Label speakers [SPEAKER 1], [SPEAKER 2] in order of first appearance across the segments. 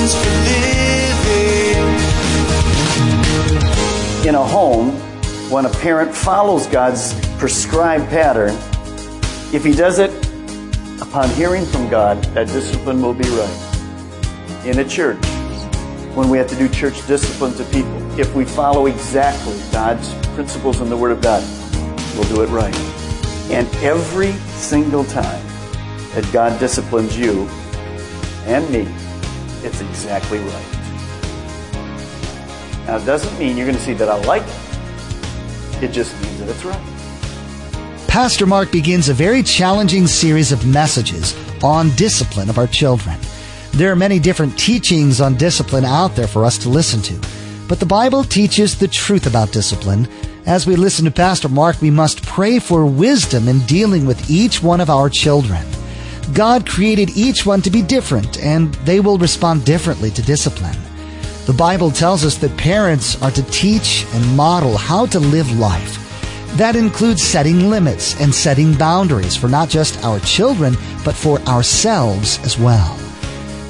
[SPEAKER 1] For living.
[SPEAKER 2] In a home, when a parent follows God's prescribed pattern, if he does it upon hearing from God, that discipline will be right. In a church, when we have to do church discipline to people, if we follow exactly God's principles in the Word of God, we'll do it right. And every single time that God disciplines you, and me, it's exactly right. Now, it doesn't mean you're going to see that I like it. It just means that it's right.
[SPEAKER 3] Pastor Mark begins a very challenging series of messages on discipline of our children. There are many different teachings on discipline out there for us to listen to, but the Bible teaches the truth about discipline. As we listen to Pastor Mark, we must pray for wisdom in dealing with each one of our children. God created each one to be different, and they will respond differently to discipline. The Bible tells us that parents are to teach and model how to live life. That includes setting limits and setting boundaries for not just our children, but for ourselves as well.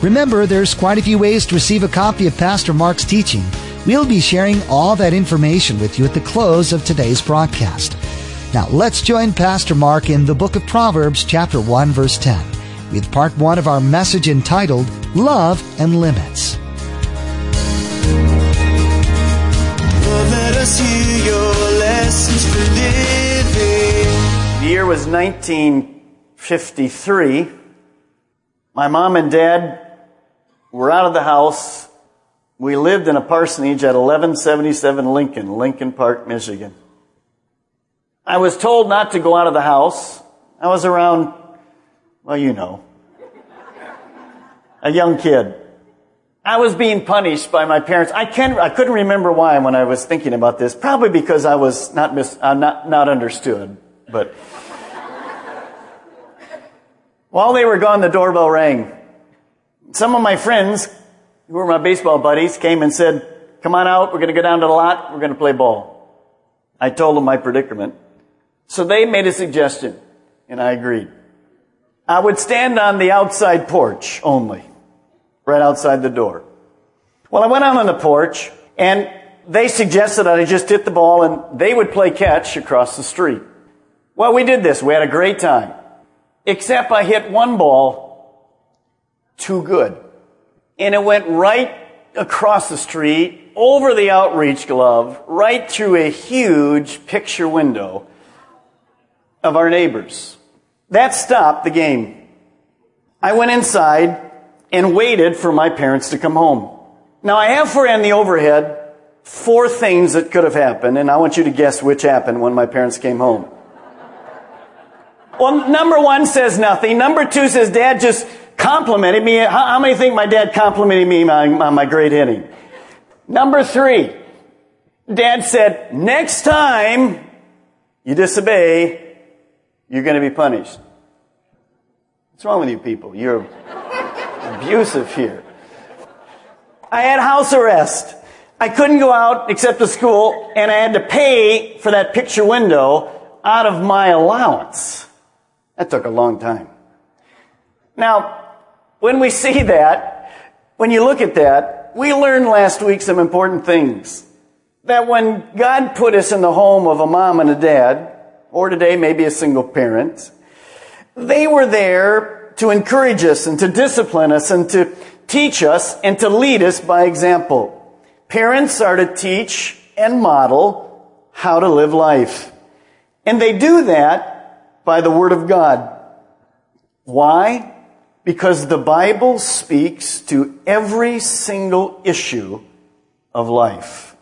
[SPEAKER 3] Remember, there's quite a few ways to receive a copy of Pastor Mark's teaching. We'll be sharing all that information with you at the close of today's broadcast. Now let's join Pastor Mark in the book of Proverbs chapter 1 verse 10 with part 1 of our message entitled Love and Limits.
[SPEAKER 1] let us hear your lessons for living.
[SPEAKER 2] The year was 1953. My mom and dad were out of the house. We lived in a parsonage at 1177 Lincoln, Lincoln Park, Michigan. I was told not to go out of the house. I was around, well, you know, a young kid. I was being punished by my parents. I can't, I couldn't remember why when I was thinking about this. Probably because I was not mis, uh, not, not understood. But while they were gone, the doorbell rang. Some of my friends, who were my baseball buddies, came and said, come on out. We're going to go down to the lot. We're going to play ball. I told them my predicament. So they made a suggestion, and I agreed. I would stand on the outside porch only, right outside the door. Well, I went out on the porch, and they suggested that I just hit the ball and they would play catch across the street. Well, we did this. We had a great time. Except I hit one ball too good. And it went right across the street, over the outreach glove, right through a huge picture window of our neighbors. That stopped the game. I went inside and waited for my parents to come home. Now I have for on the overhead four things that could have happened, and I want you to guess which happened when my parents came home. Well, number one says nothing. Number two says dad just complimented me. How, how many think my dad complimented me on my, my great hitting? Number three, dad said, next time you disobey, you're going to be punished. What's wrong with you people? You're abusive here. I had house arrest. I couldn't go out except to school, and I had to pay for that picture window out of my allowance. That took a long time. Now, when we see that, when you look at that, we learned last week some important things. That when God put us in the home of a mom and a dad, or today maybe a single parent, they were there to encourage us and to discipline us and to teach us and to lead us by example. Parents are to teach and model how to live life. And they do that by the Word of God. Why? Because the Bible speaks to every single issue of life.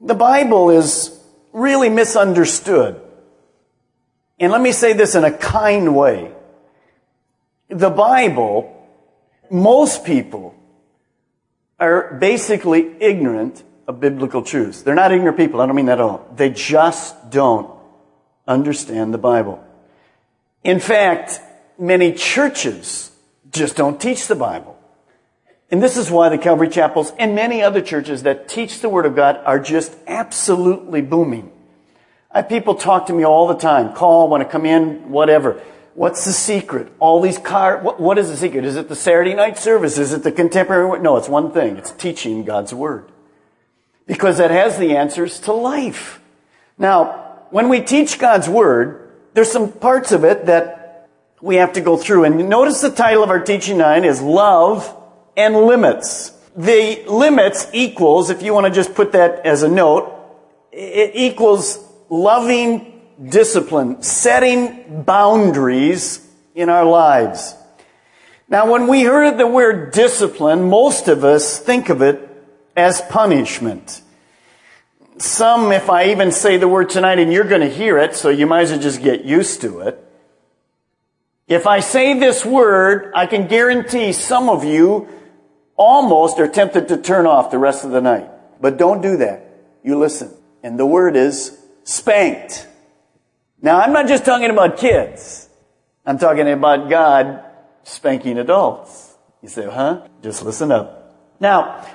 [SPEAKER 2] The Bible is really misunderstood. And let me say this in a kind way. The Bible, most people are basically ignorant of biblical truths. They're not ignorant people. I don't mean that at all. They just don't understand the Bible. In fact, many churches just don't teach the Bible. And this is why the Calvary Chapels and many other churches that teach the Word of God are just absolutely booming. I have people talk to me all the time, call, want to come in, whatever. What's the secret? All these car, what, what is the secret? Is it the Saturday night service? Is it the contemporary? No, it's one thing. It's teaching God's Word. Because that has the answers to life. Now, when we teach God's Word, there's some parts of it that we have to go through. And notice the title of our teaching nine is Love and limits. The limits equals, if you want to just put that as a note, it equals loving discipline, setting boundaries in our lives. Now, when we hear the word discipline, most of us think of it as punishment. Some, if I even say the word tonight and you're going to hear it, so you might as well just get used to it. If I say this word, I can guarantee some of you almost are tempted to turn off the rest of the night. But don't do that. You listen. And the word is spanked. Now, I'm not just talking about kids. I'm talking about God spanking adults. You say, huh? Just listen up. Now,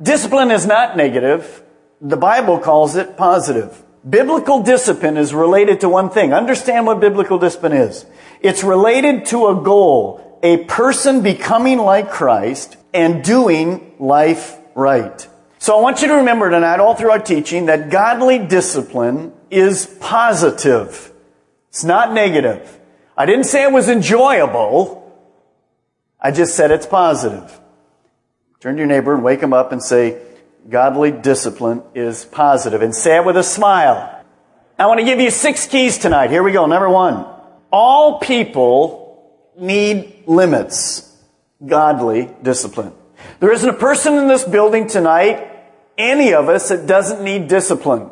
[SPEAKER 2] discipline is not negative. The Bible calls it positive. Biblical discipline is related to one thing. Understand what biblical discipline is. It's related to a goal, a person becoming like Christ and doing life right. So I want you to remember tonight, all through our teaching, that godly discipline is positive. It's not negative. I didn't say it was enjoyable. I just said it's positive. Turn to your neighbor and wake him up and say, godly discipline is positive. And say it with a smile. I want to give you six keys tonight. Here we go. Number one. All people need limits godly discipline. There isn't a person in this building tonight, any of us, that doesn't need discipline.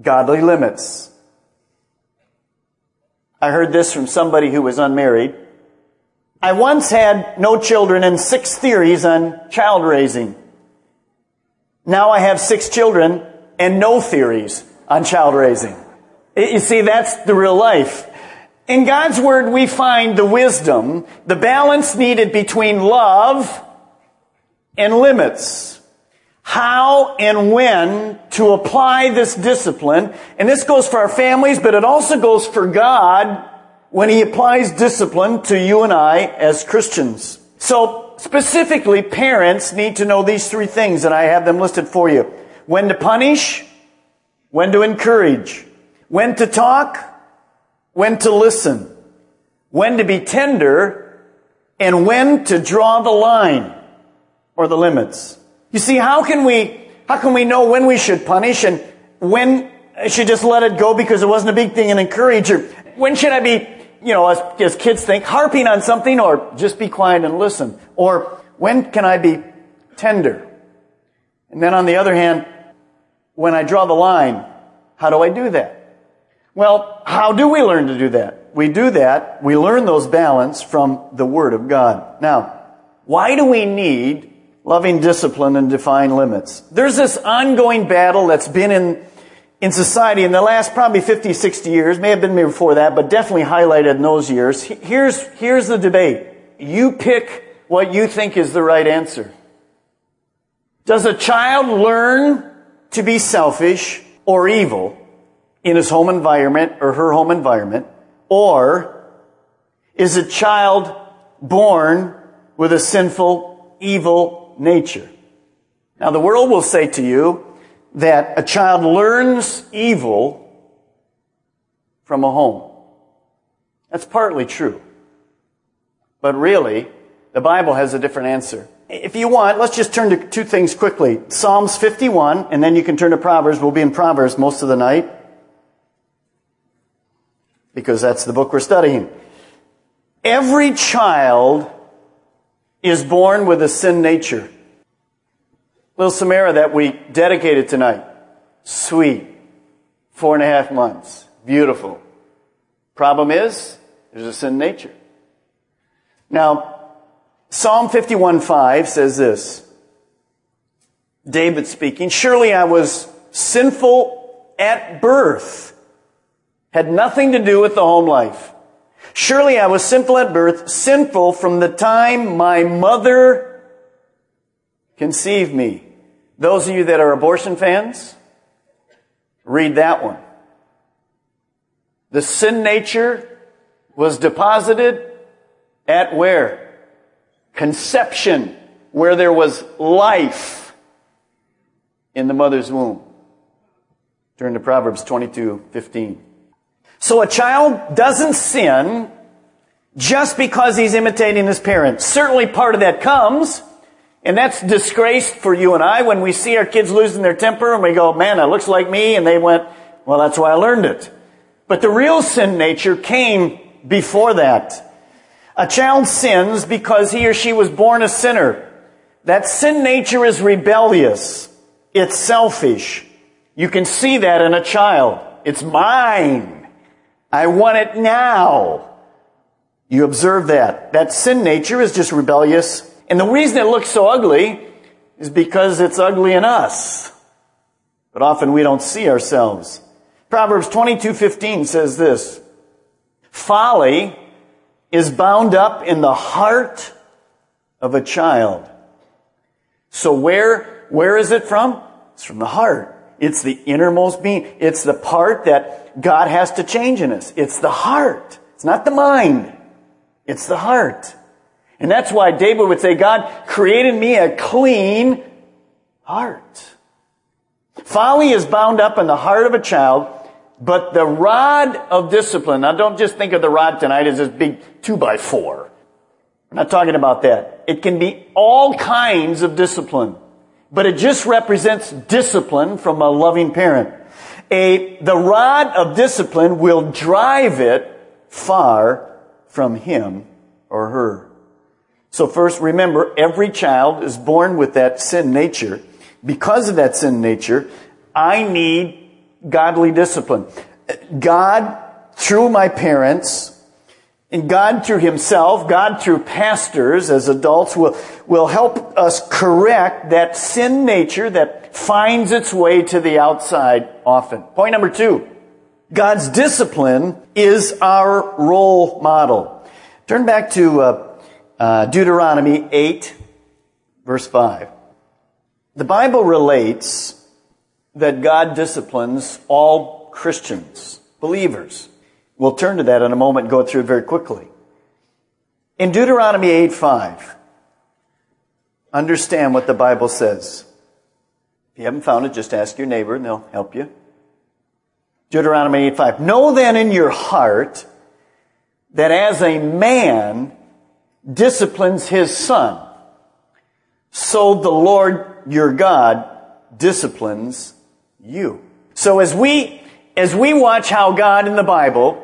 [SPEAKER 2] Godly limits. I heard this from somebody who was unmarried. I once had no children and six theories on child raising. Now I have six children and no theories on child raising. You see, that's the real life. In God's Word, we find the wisdom, the balance needed between love and limits. How and when to apply this discipline. And this goes for our families, but it also goes for God when He applies discipline to you and I as Christians. So, specifically, parents need to know these three things, and I have them listed for you. When to punish, when to encourage, when to talk, when to listen, when to be tender, and when to draw the line or the limits. You see, how can we, how can we know when we should punish and when I should just let it go because it wasn't a big thing and encourage or when should I be, you know, as, as kids think, harping on something or just be quiet and listen? Or when can I be tender? And then on the other hand, when I draw the line, how do I do that? Well, how do we learn to do that? We do that, we learn those balance from the Word of God. Now, why do we need loving discipline and define limits? There's this ongoing battle that's been in, in society in the last probably 50, 60 years, may have been before that, but definitely highlighted in those years. Here's, here's the debate. You pick what you think is the right answer. Does a child learn to be selfish or evil in his home environment or her home environment? Or is a child born with a sinful, evil nature? Now the world will say to you that a child learns evil from a home. That's partly true. But really, the Bible has a different answer. If you want, let's just turn to two things quickly. Psalms 51, and then you can turn to Proverbs. We'll be in Proverbs most of the night because that's the book we're studying. Every child is born with a sin nature. Little Samara that we dedicated tonight. Sweet. Four and a half months. Beautiful. Problem is, there's a sin nature. Now, Psalm 51:5 says this. David speaking, surely I was sinful at birth. Had nothing to do with the home life. Surely I was sinful at birth, sinful from the time my mother conceived me. Those of you that are abortion fans, read that one. The sin nature was deposited at where? Conception, where there was life in the mother's womb. Turn to Proverbs 22, 15. So a child doesn't sin just because he's imitating his parents. Certainly part of that comes, and that's disgrace for you and I when we see our kids losing their temper and we go, man, that looks like me, and they went, well, that's why I learned it. But the real sin nature came before that. A child sins because he or she was born a sinner. That sin nature is rebellious. It's selfish. You can see that in a child. It's mine. I want it now. You observe that. That sin nature is just rebellious. And the reason it looks so ugly is because it's ugly in us. But often we don't see ourselves. Proverbs 22:15 says this, Folly is bound up in the heart of a child. So where, where is it from? It's from the heart. It's the innermost being. It's the part that God has to change in us. It's the heart. It's not the mind. It's the heart. And that's why David would say, God created me a clean heart. Folly is bound up in the heart of a child, but the rod of discipline, now don't just think of the rod tonight as this big two by four. I'm not talking about that. It can be all kinds of discipline, but it just represents discipline from a loving parent. A, the rod of discipline will drive it far from him or her. So first remember, every child is born with that sin nature. Because of that sin nature, I need godly discipline. God, through my parents, and God through himself, God through pastors as adults will, will help us correct that sin nature that finds its way to the outside often. Point number two. God's discipline is our role model. Turn back to uh, uh, Deuteronomy 8, verse 5. The Bible relates that God disciplines all Christians, believers. We'll turn to that in a moment and go through it very quickly. In Deuteronomy 8 5, understand what the Bible says. If you haven't found it, just ask your neighbor and they'll help you. Deuteronomy 8 5. Know then in your heart that as a man disciplines his son, so the Lord your God disciplines you. So as we, as we watch how God in the Bible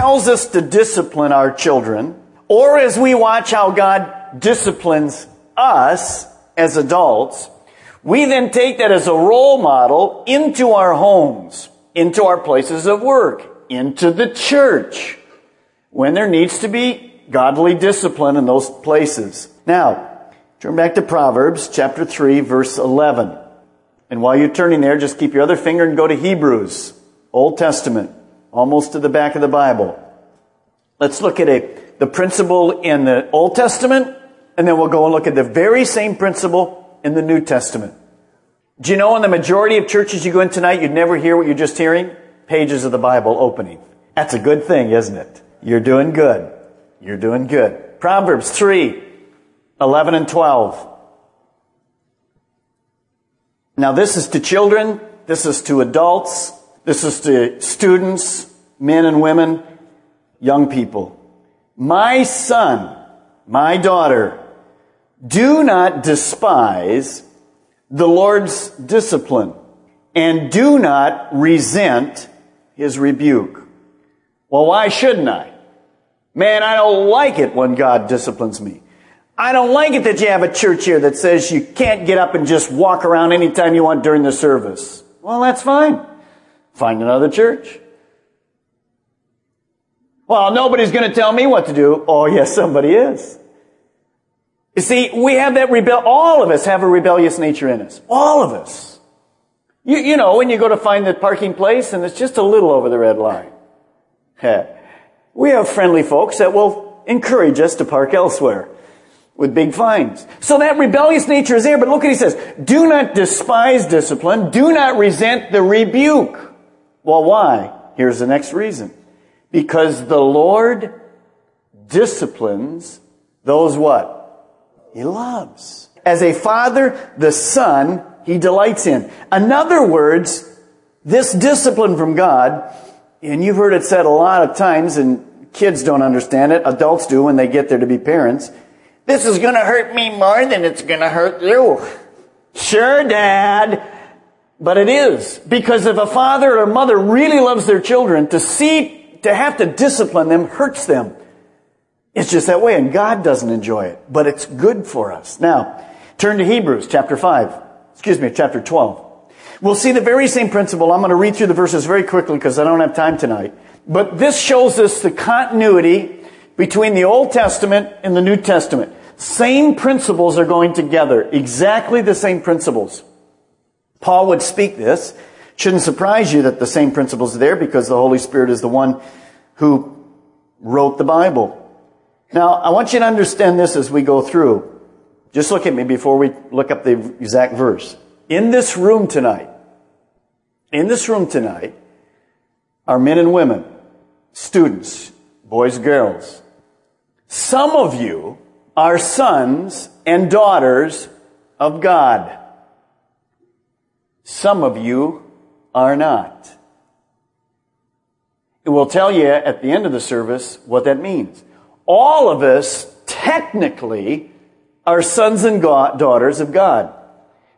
[SPEAKER 2] tells us to discipline our children, or as we watch how God disciplines us as adults, we then take that as a role model into our homes, into our places of work, into the church, when there needs to be godly discipline in those places. Now, turn back to Proverbs chapter 3 verse 11. And while you're turning there, just keep your other finger and go to Hebrews, Old Testament, almost to the back of the Bible. Let's look at a, the principle in the Old Testament, and then we'll go and look at the very same principle in the New Testament. Do you know in the majority of churches you go in tonight, you'd never hear what you're just hearing? Pages of the Bible opening. That's a good thing, isn't it? You're doing good. You're doing good. Proverbs 3, 11 and 12. Now this is to children, this is to adults, this is to students, men and women, young people. My son, my daughter, do not despise the Lord's discipline and do not resent his rebuke. Well, why shouldn't I? Man, I don't like it when God disciplines me. I don't like it that you have a church here that says you can't get up and just walk around anytime you want during the service. Well, that's fine. Find another church. Well, nobody's going to tell me what to do. Oh, yes, somebody is. You see, we have that rebel, all of us have a rebellious nature in us. All of us. You, you know, when you go to find the parking place and it's just a little over the red line. we have friendly folks that will encourage us to park elsewhere with big fines. So that rebellious nature is there, but look what he says. Do not despise discipline. Do not resent the rebuke. Well, why? Here's the next reason. Because the Lord disciplines those what? He loves. As a father, the son, he delights in. In other words, this discipline from God, and you've heard it said a lot of times, and kids don't understand it, adults do when they get there to be parents. This is gonna hurt me more than it's gonna hurt you. Sure, dad. But it is. Because if a father or mother really loves their children, to see, to have to discipline them hurts them. It's just that way, and God doesn't enjoy it. But it's good for us. Now, turn to Hebrews chapter 5. Excuse me, chapter 12. We'll see the very same principle. I'm going to read through the verses very quickly because I don't have time tonight. But this shows us the continuity between the Old Testament and the New Testament. Same principles are going together. Exactly the same principles. Paul would speak this. Shouldn't surprise you that the same principles are there because the Holy Spirit is the one who wrote the Bible. Now, I want you to understand this as we go through. Just look at me before we look up the exact verse. In this room tonight, in this room tonight, are men and women, students, boys, girls. Some of you are sons and daughters of God. Some of you are not. It will tell you at the end of the service what that means. All of us technically are sons and daughters of God.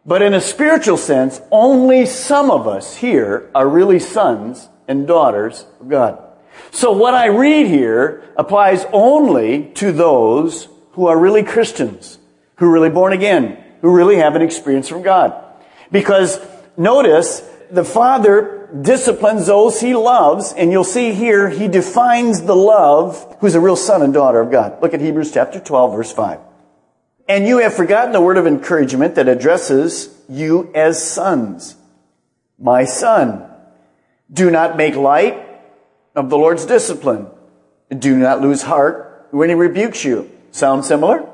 [SPEAKER 2] But in a spiritual sense, only some of us here are really sons and daughters of God. So what I read here applies only to those who are really Christians, who are really born again, who really have an experience from God. Because notice, the Father disciplines those he loves, and you'll see here, he defines the love who's a real son and daughter of God. Look at Hebrews chapter 12, verse 5. And you have forgotten the word of encouragement that addresses you as sons. My son, do not make light of the Lord's discipline. Do not lose heart when he rebukes you. Sound similar?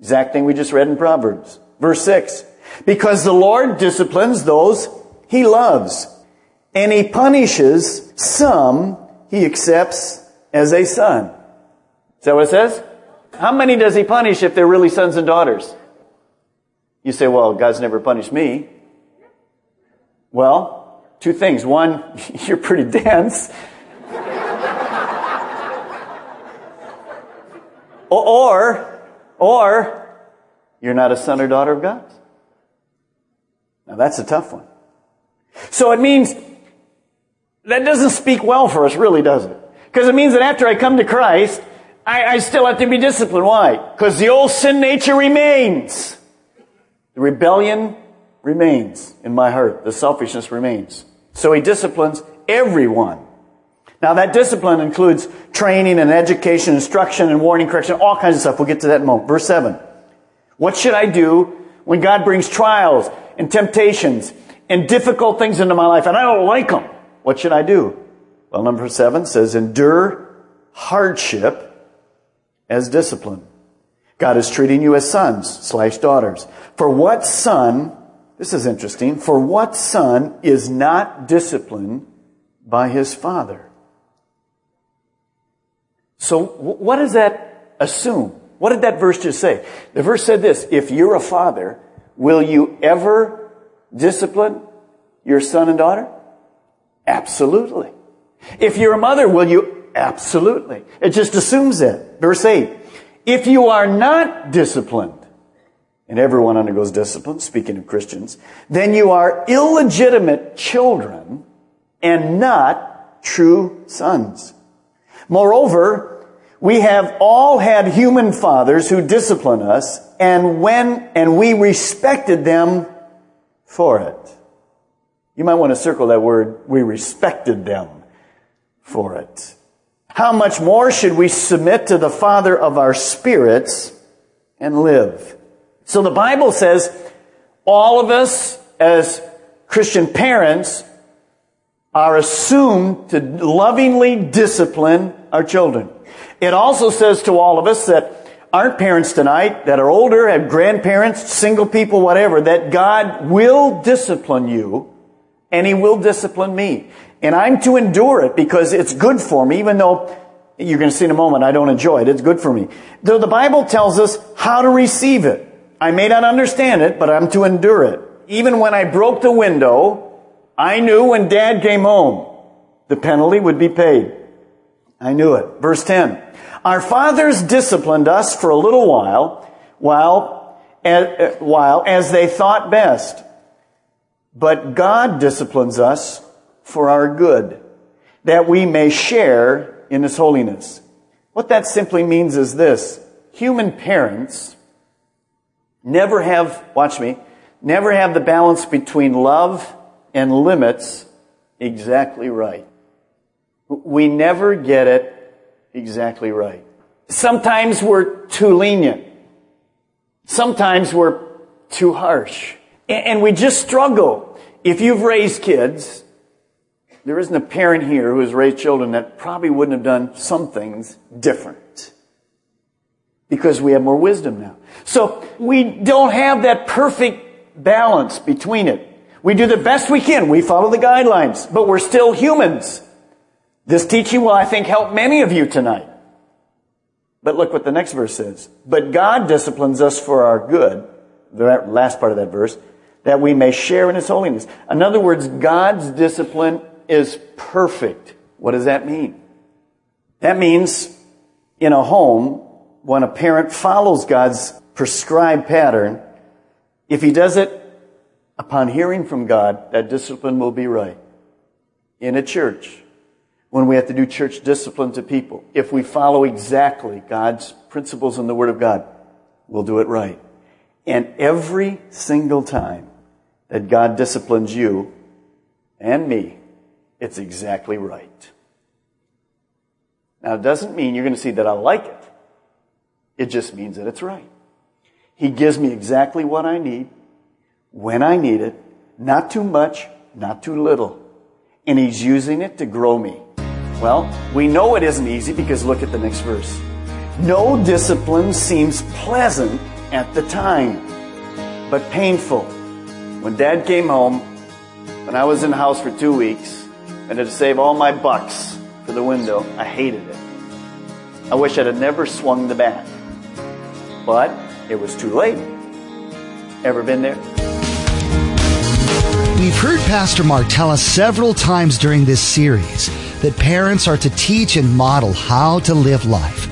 [SPEAKER 2] Exact thing we just read in Proverbs. Verse 6. Because the Lord disciplines those he loves, and he punishes some he accepts as a son. Is that what it says? How many does he punish if they're really sons and daughters? You say, well, God's never punished me. Well, two things. One, you're pretty dense. Or, or, you're not a son or daughter of God. Now that's a tough one. So it means that doesn't speak well for us, really, does it? Because it means that after I come to Christ, I, I still have to be disciplined. Why? Because the old sin nature remains. The rebellion remains in my heart. The selfishness remains. So he disciplines everyone. Now that discipline includes training and education, instruction and warning, correction, all kinds of stuff. We'll get to that in a moment. Verse 7. What should I do when God brings trials and temptations and difficult things into my life and I don't like them? What should I do? Well, number 7 says endure hardship as discipline. God is treating you as sons slash daughters. For what son, this is interesting, for what son is not disciplined by his father? So what does that assume? What did that verse just say? The verse said this, if you're a father, will you ever discipline your son and daughter? Absolutely. If you're a mother, will you? Absolutely. It just assumes that. Verse 8. If you are not disciplined, and everyone undergoes discipline, speaking of Christians, then you are illegitimate children and not true sons. Moreover, we have all had human fathers who discipline us and when, and we respected them for it. You might want to circle that word, we respected them for it. How much more should we submit to the Father of our spirits and live? So the Bible says all of us as Christian parents are assumed to lovingly discipline our children. It also says to all of us that aren't parents tonight, that are older, have grandparents, single people, whatever, that God will discipline you and He will discipline me. And I'm to endure it because it's good for me, even though you're going to see in a moment I don't enjoy it. It's good for me. Though the Bible tells us how to receive it. I may not understand it, but I'm to endure it. Even when I broke the window, I knew when dad came home, the penalty would be paid. I knew it. Verse 10. Our fathers disciplined us for a little while, while, as, while as they thought best. But God disciplines us for our good, that we may share in His holiness. What that simply means is this. Human parents never have, watch me, never have the balance between love and limits exactly right. We never get it exactly right. Sometimes we're too lenient. Sometimes we're too harsh. And we just struggle. If you've raised kids, there isn't a parent here who has raised children that probably wouldn't have done some things different. Because we have more wisdom now. So we don't have that perfect balance between it. We do the best we can. We follow the guidelines, but we're still humans. This teaching will, I think, help many of you tonight. But look what the next verse says. But God disciplines us for our good, the last part of that verse, that we may share in His holiness. In other words, God's discipline is perfect. What does that mean? That means in a home, when a parent follows God's prescribed pattern, if he does it upon hearing from God, that discipline will be right. In a church, when we have to do church discipline to people, if we follow exactly God's principles in the Word of God, we'll do it right. And every single time that God disciplines you and me, it's exactly right. Now, it doesn't mean you're going to see that I like it. It just means that it's right. He gives me exactly what I need when I need it, not too much, not too little. And He's using it to grow me. Well, we know it isn't easy because look at the next verse. No discipline seems pleasant at the time, but painful. When dad came home, when I was in the house for two weeks, and had to save all my bucks for the window, I hated it. I wish I'd have never swung the bat. But it was too late. Ever been there?
[SPEAKER 3] We've heard Pastor Mark tell us several times during this series that parents are to teach and model how to live life.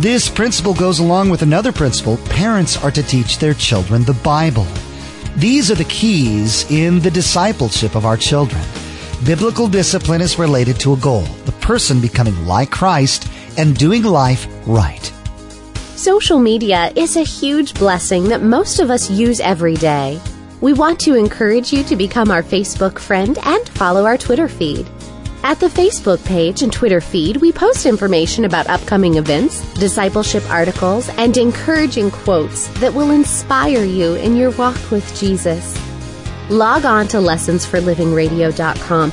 [SPEAKER 3] This principle goes along with another principle. Parents are to teach their children the Bible. These are the keys in the discipleship of our children. Biblical discipline is related to a goal, the person becoming like Christ and doing life right.
[SPEAKER 4] Social media is a huge blessing that most of us use every day. We want to encourage you to become our Facebook friend and follow our Twitter feed. At the Facebook page and Twitter feed, we post information about upcoming events, discipleship articles, and encouraging quotes that will inspire you in your walk with Jesus. Log on to lessonsforlivingradio.com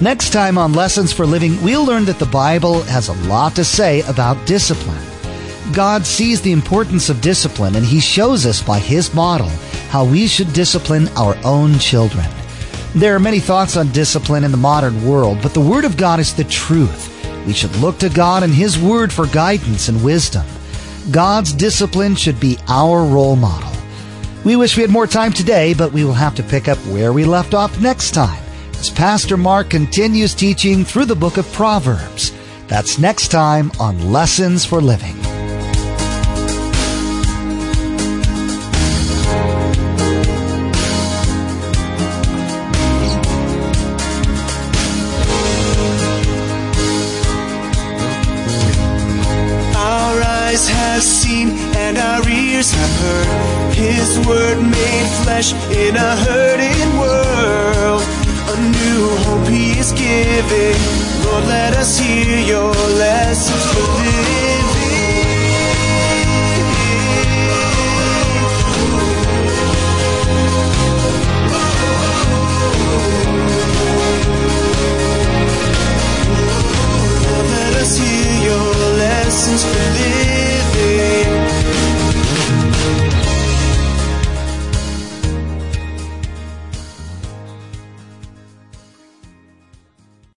[SPEAKER 3] Next time on Lessons for Living, we'll learn that the Bible has a lot to say about discipline. God sees the importance of discipline and He shows us by His model how we should discipline our own children. There are many thoughts on discipline in the modern world, but the Word of God is the truth. We should look to God and His Word for guidance and wisdom. God's discipline should be our role model. We wish we had more time today, but we will have to pick up where we left off next time as Pastor Mark continues teaching through the book of Proverbs. That's next time on Lessons for Living.
[SPEAKER 1] Have seen and our ears have heard His word made flesh in a hurting world a new hope He is giving. Lord, let us hear Your lessons for Lord, let us hear Your lessons for living.